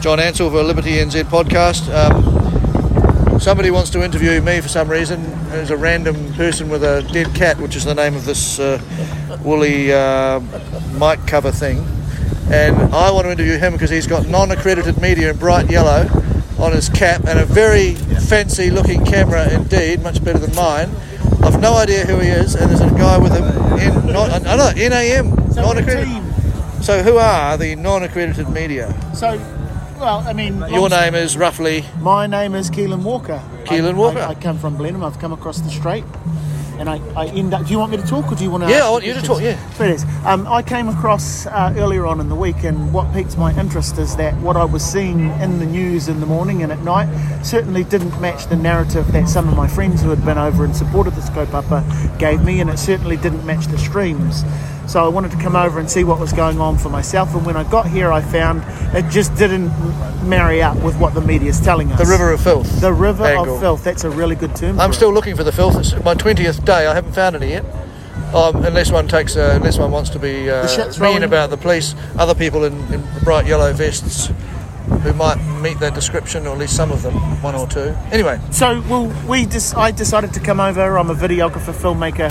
John Ansell for Liberty NZ podcast. Um, somebody wants to interview me for some reason. There's a random person with a dead cat, which is the name of this uh, woolly uh, mic cover thing. And I want to interview him because he's got non accredited media in bright yellow on his cap and a very fancy looking camera indeed, much better than mine. I've no idea who he is, and there's a guy with him in I know, NAM, So non accredited. So who are the non accredited media? So, well, I mean, Your name is roughly My name is Keelan Walker. Keelan I- Walker. I, I come from Blenheim. I've come across the strait, and I, I end up. Do you want me to talk, or do you want to? Yeah, I want you to talk, yeah. So it is. Um, I came across uh, earlier on in the week, and what piqued my interest is that what I was seeing in the news in the morning and at night certainly didn't match the narrative that some of my friends who had been over and supported the scope upper gave me, and it certainly didn't match the streams. So I wanted to come over and see what was going on for myself. And when I got here, I found it just didn't marry up with what the media is telling us. the River of Filth. The river angle. of filth. That's a really good term. I'm still looking for the filth. It's my twentieth day. I haven't found any yet. Um, unless one takes, uh, unless one wants to be uh, mean about the police, other people in, in bright yellow vests who might meet that description, or at least some of them, one or two. Anyway. So, well, we just I decided to come over. I'm a videographer, filmmaker.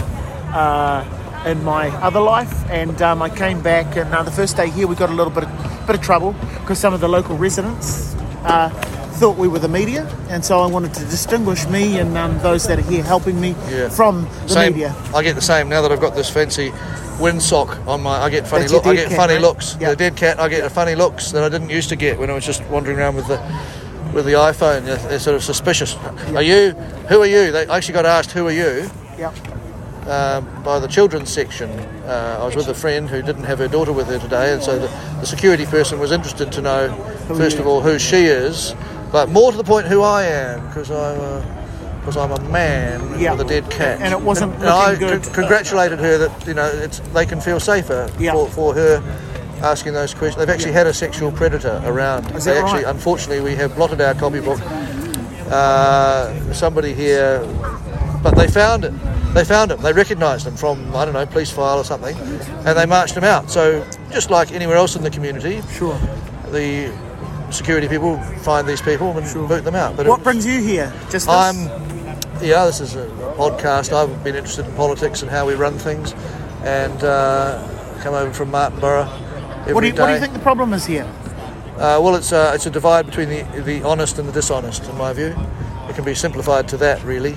Uh, in my other life, and um, I came back, and uh, the first day here we got a little bit of, bit of trouble because some of the local residents uh, thought we were the media, and so I wanted to distinguish me and um, those that are here helping me Yeah. from the same. media. I get the same now that I've got this fancy windsock on my. I get funny look. I get cat, funny right? looks. Yeah. The dead cat. I get the funny looks that I didn't used to get when I was just wandering around with the with the iPhone. They're, they're sort of suspicious. Are you? Who are you? They I actually got asked, "Who are you?" Yep. Um, by the children's section. Uh, I was with a friend who didn't have her daughter with her today, and so the, the security person was interested to know, first of all, who she is, but more to the point, who I am, because I'm a, because I'm a man Yeah. with a dead cat. And it wasn't And I good. con- congratulated her that you know it's, they can feel safer Yeah. for, for her. Asking those questions, they've actually had a sexual predator around. Is they actually, right? unfortunately, we have blotted our copybook. Uh, somebody here but they found it. They found him. They recognised him from I don't know police file or something, and they marched him out. So just like anywhere else in the community, Sure. the security people find these people and boot them out. But What it- brings you here? Just this? I'm yeah, this is a podcast. I've been interested in politics and how we run things, and uh, come over from Martinborough. What do, you, what do you think the problem is here? Uh, well, it's a, it's a divide between the, the honest and the dishonest, in my view. It can be simplified to that, really.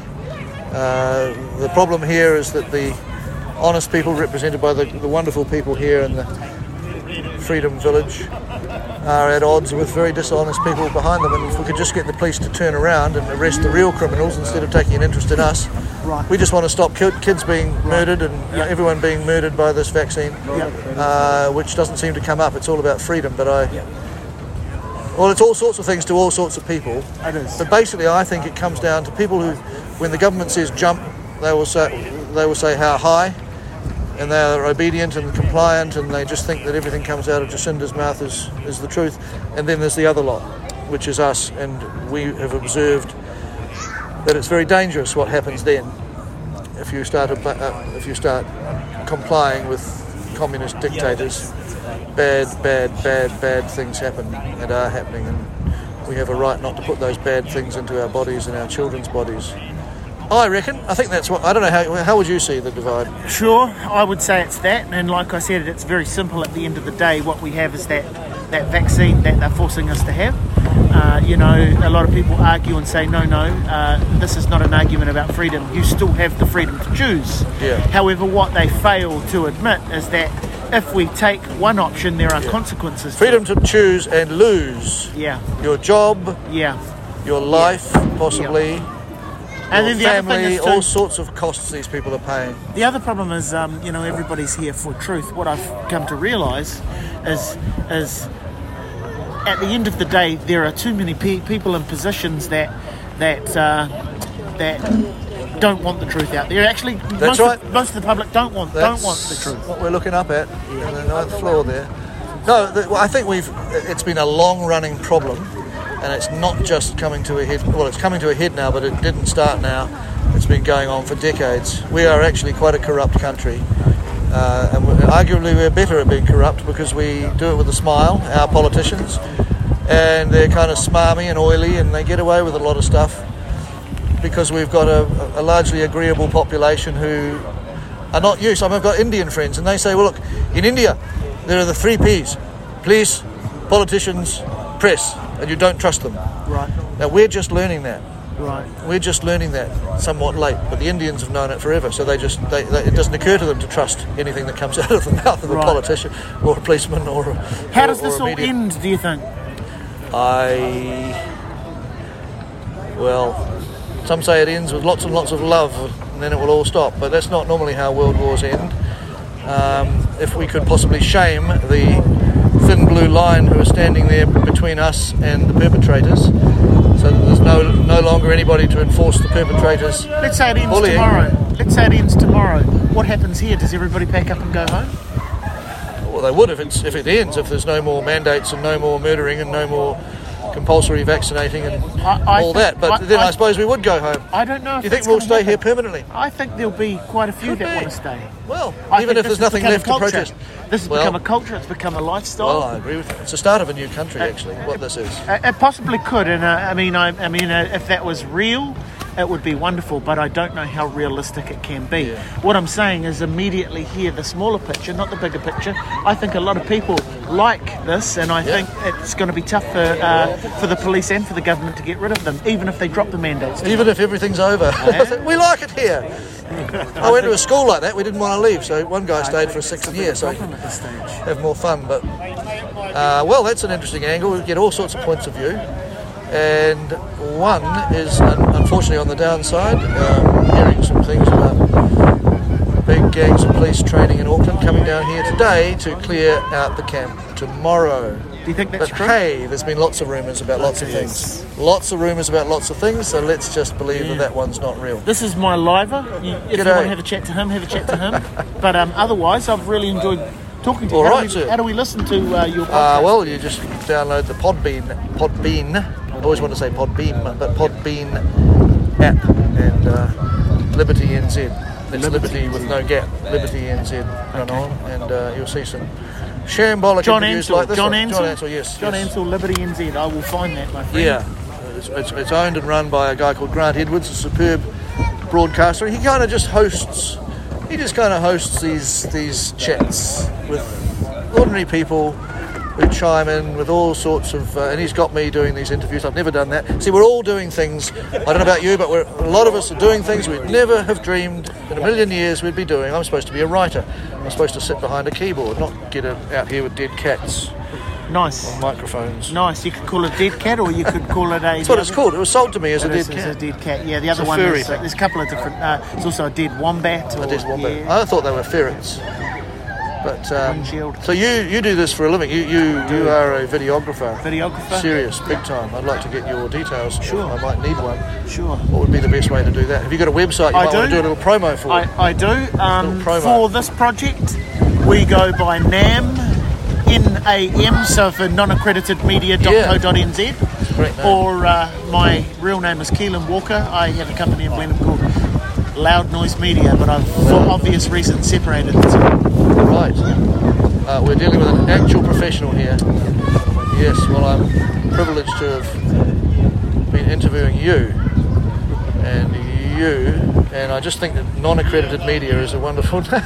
Uh, the problem here is that the honest people, represented by the, the wonderful people here in the Freedom Village, are at odds with very dishonest people behind them. And if we could just get the police to turn around and arrest the real criminals instead of taking an interest in us, Right. we just want to stop ki- kids being murdered and know, everyone being murdered by this vaccine, uh, which doesn't seem to come up. It's all about freedom, but I. Well, it's all sorts of things to all sorts of people. It is. But basically, I think it comes down to people who, when the government says jump, they will say they will say how high, and they are obedient and compliant, and they just think that everything comes out of Jacinda's mouth is is the truth. And then there's the other lot, which is us, and we have observed that it's very dangerous what happens then if you start uh, if you start complying with communist dictators. Bad, bad, bad, bad things happen and are happening, and we have a right not to put those bad things into our bodies and our children's bodies. I reckon. I think that's what. I don't know how. How would you see the divide? Sure, I would say it's that, and like I said, it's very simple. At the end of the day, what we have is that that vaccine that they're forcing us to have. Uh, you know, a lot of people argue and say, no, no, uh, this is not an argument about freedom. You still have the freedom to choose. Yeah. However, what they fail to admit is that if we take one option, there are consequences. Freedom it. to choose and lose Yeah, your job, yeah. your life, possibly, And then the other family, thing is, all sorts of costs these people are paying. The other problem is, um, you know, everybody's here for truth. What I've come to realise is, is at the end of the day, there are too many pe- people in positions that that uh, that don't want the truth out there. Actually, most, right. of, most of the public don't want That's don't want the truth. What we're looking up at on the ninth floor there. No, the, well, I think we've. It's been a long-running problem, and it's not just coming to a head. Well, it's coming to a head now, but it didn't start now. It's been going on for decades. We are actually quite a corrupt country, uh, and we arguably we're better at being corrupt because we do it with a smile. Our politicians, and they're kind of smarmy and oily, and they get away with a lot of stuff because we've got a, a largely agreeable population who are not used. I mean, I've got Indian friends, and they say, well, look, in India, there are the three P's police, politicians, press, and you don't trust them. Right. Now, we're just learning that. Right. We're just learning that somewhat late, but the Indians have known it forever, so they just they, they, it doesn't occur to them to trust anything that comes out of the mouth of a politician or a policeman or a, How or- does this all media- end? Do you think? I well, some say it ends with lots and lots of love, and then it will all stop. But that's not normally how world wars end. Um, if we could possibly shame the thin blue line who are standing there between us and the perpetrators, so that there's no no longer anybody to enforce the perpetrators. Let's say it ends Bullying. tomorrow. Let's say it ends tomorrow. What happens here? Does everybody pack up and go home? Well, they would if it's if it ends, if there's no more mandates and no more murdering and no more compulsory vaccinating and I- I all think- that. But I- then I, suppose we would go home. I don't know. Do you think we'll stay here permanently? I think there'll be quite a few Could that be. want to stay. Well, even if there's nothing left to protest. This has Well- become a culture. It's become a lifestyle. Well, I agree with you. It's the start of a new country, actually, what this is. Uh, It possibly could, and uh, I mean, I, I mean, uh, if that was real, it would be wonderful. But I don't know how realistic it can be. Yeah. What I'm saying is immediately here, the smaller picture, not the bigger picture. I think a lot of people like this, and I Yeah. think it's going to be tough for uh, for the police and for the government to get rid of them, even if they drop the mandates. Even if everything's over. we like it here. I went to a school like that, we didn't want to leave, so one guy stayed for a sixth year, so he could Problem at this stage. have more fun. But, uh, well, that's an interesting angle. We get all sorts of points of view. And one is, un- unfortunately, on the downside, um, hearing some things about big gangs of police training in Auckland coming down here today to clear out the camp tomorrow. Do you think that's But true? hey, there's been lots of rumours about lots of things. Lots of rumours about lots of things, so let's just believe that that one's not real. This is my liver. You, if you want to have a chat to him, have a chat to him. but um, otherwise, I've really enjoyed talking to you. All how, right, do we, sir. how do we listen to uh, your Uh, podcast? well, you just download the Podbean, Podbean. I always want to say Podbean, but Podbean app and uh, Liberty NZ. It's Liberty, with no gap. Liberty NZ run on, and uh, you'll see some shambolic John interviews Ansell. like this John one. Ansell. John Ansell, yes. John yes. Ansell, Liberty NZ. I will find that, my friend. Yeah, it's, it's, it's owned and run by a guy called Grant Edwards, a superb broadcaster. He kind of just hosts. He just kind of hosts these these chats with ordinary people who chime in with all sorts of. Uh, and he's got me doing these interviews. I've never done that. See, we're all doing things. I don't know about you, but we're, a lot of us are doing things we'd never have dreamed in a million years we'd be doing. I'm supposed to be a writer. I'm supposed to sit behind a keyboard, not get a, out here with dead cats Nice. on microphones. Nice. You could call it dead cat, or you could call it a. That's what it's called. It was sold to me as a dead cat. a dead cat. Yeah, the other a one furry is. Uh, there's a couple of different. Uh, it's also a dead wombat. Or, A dead wombat. Yeah. I thought they were ferrets. But um, Windshield. so you you do this for a living. You you, you are a videographer. Videographer. Serious, big time. I'd like to get your details. Sure. I might need one. Sure. What would be the best way to do that? Have you got a website you I might want do. to do a little promo for? I, I do. Um, promo. for this project, we go by NAM, N-A-M, so for non-accredited media.co.nz. It's a great name. Or uh, my real name is Keelan Walker. I have a company in Blenheim called Loud Noise Media, but I've, for obvious reasons, separated the two. Right. Uh, we're dealing with an actual professional here. Yes, well, I'm privileged to have been interviewing you and you, and I just think that non accredited media is a wonderful name.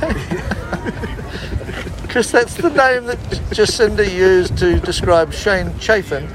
Because that's the name that Jacinda used to describe Shane Chafin,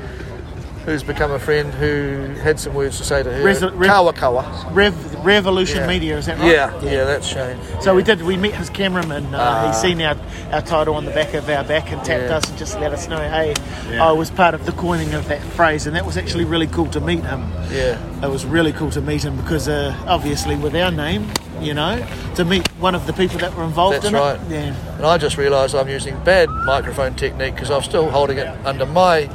who's become a friend who had some words to say to her. Reso- re- Kawa Kawa. Rev, Revolution Yeah. Media, is that right? Yeah, yeah, that's Shane. So we did. We met his cameraman. Uh, Ah. he's seen our, our title on the back of our back and tapped Yeah. us and just let us know, hey, I was part of the coining of that phrase, and that was actually really cool to meet him. Yeah. It was really cool to meet him because uh, obviously with our name, you know, to meet one of the people that were involved That's in right. it. Yeah. And I just realised I'm using bad microphone technique because I'm still holding it under my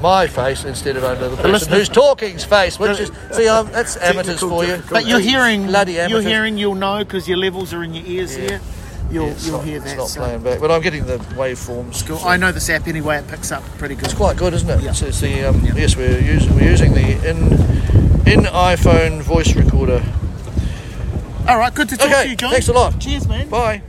my face instead of under the person listeners- who's talking's face, which is see, I'm, that's amateurs for you. But you're hearing, bloody amateurs. you're hearing, you'll know because your levels are in your ears Yeah. here. You'll It's you'll not, hear it's that. not so- playing back, but I'm getting the waveforms. Cool. I know this app anyway. It picks up pretty good. It's quite good, isn't it? Yeah. It's, it's the um, yes, we're using we're using the in in iPhone voice recorder. All right, good to talk Okay, to you, John. thanks a lot. Cheers, man. Bye.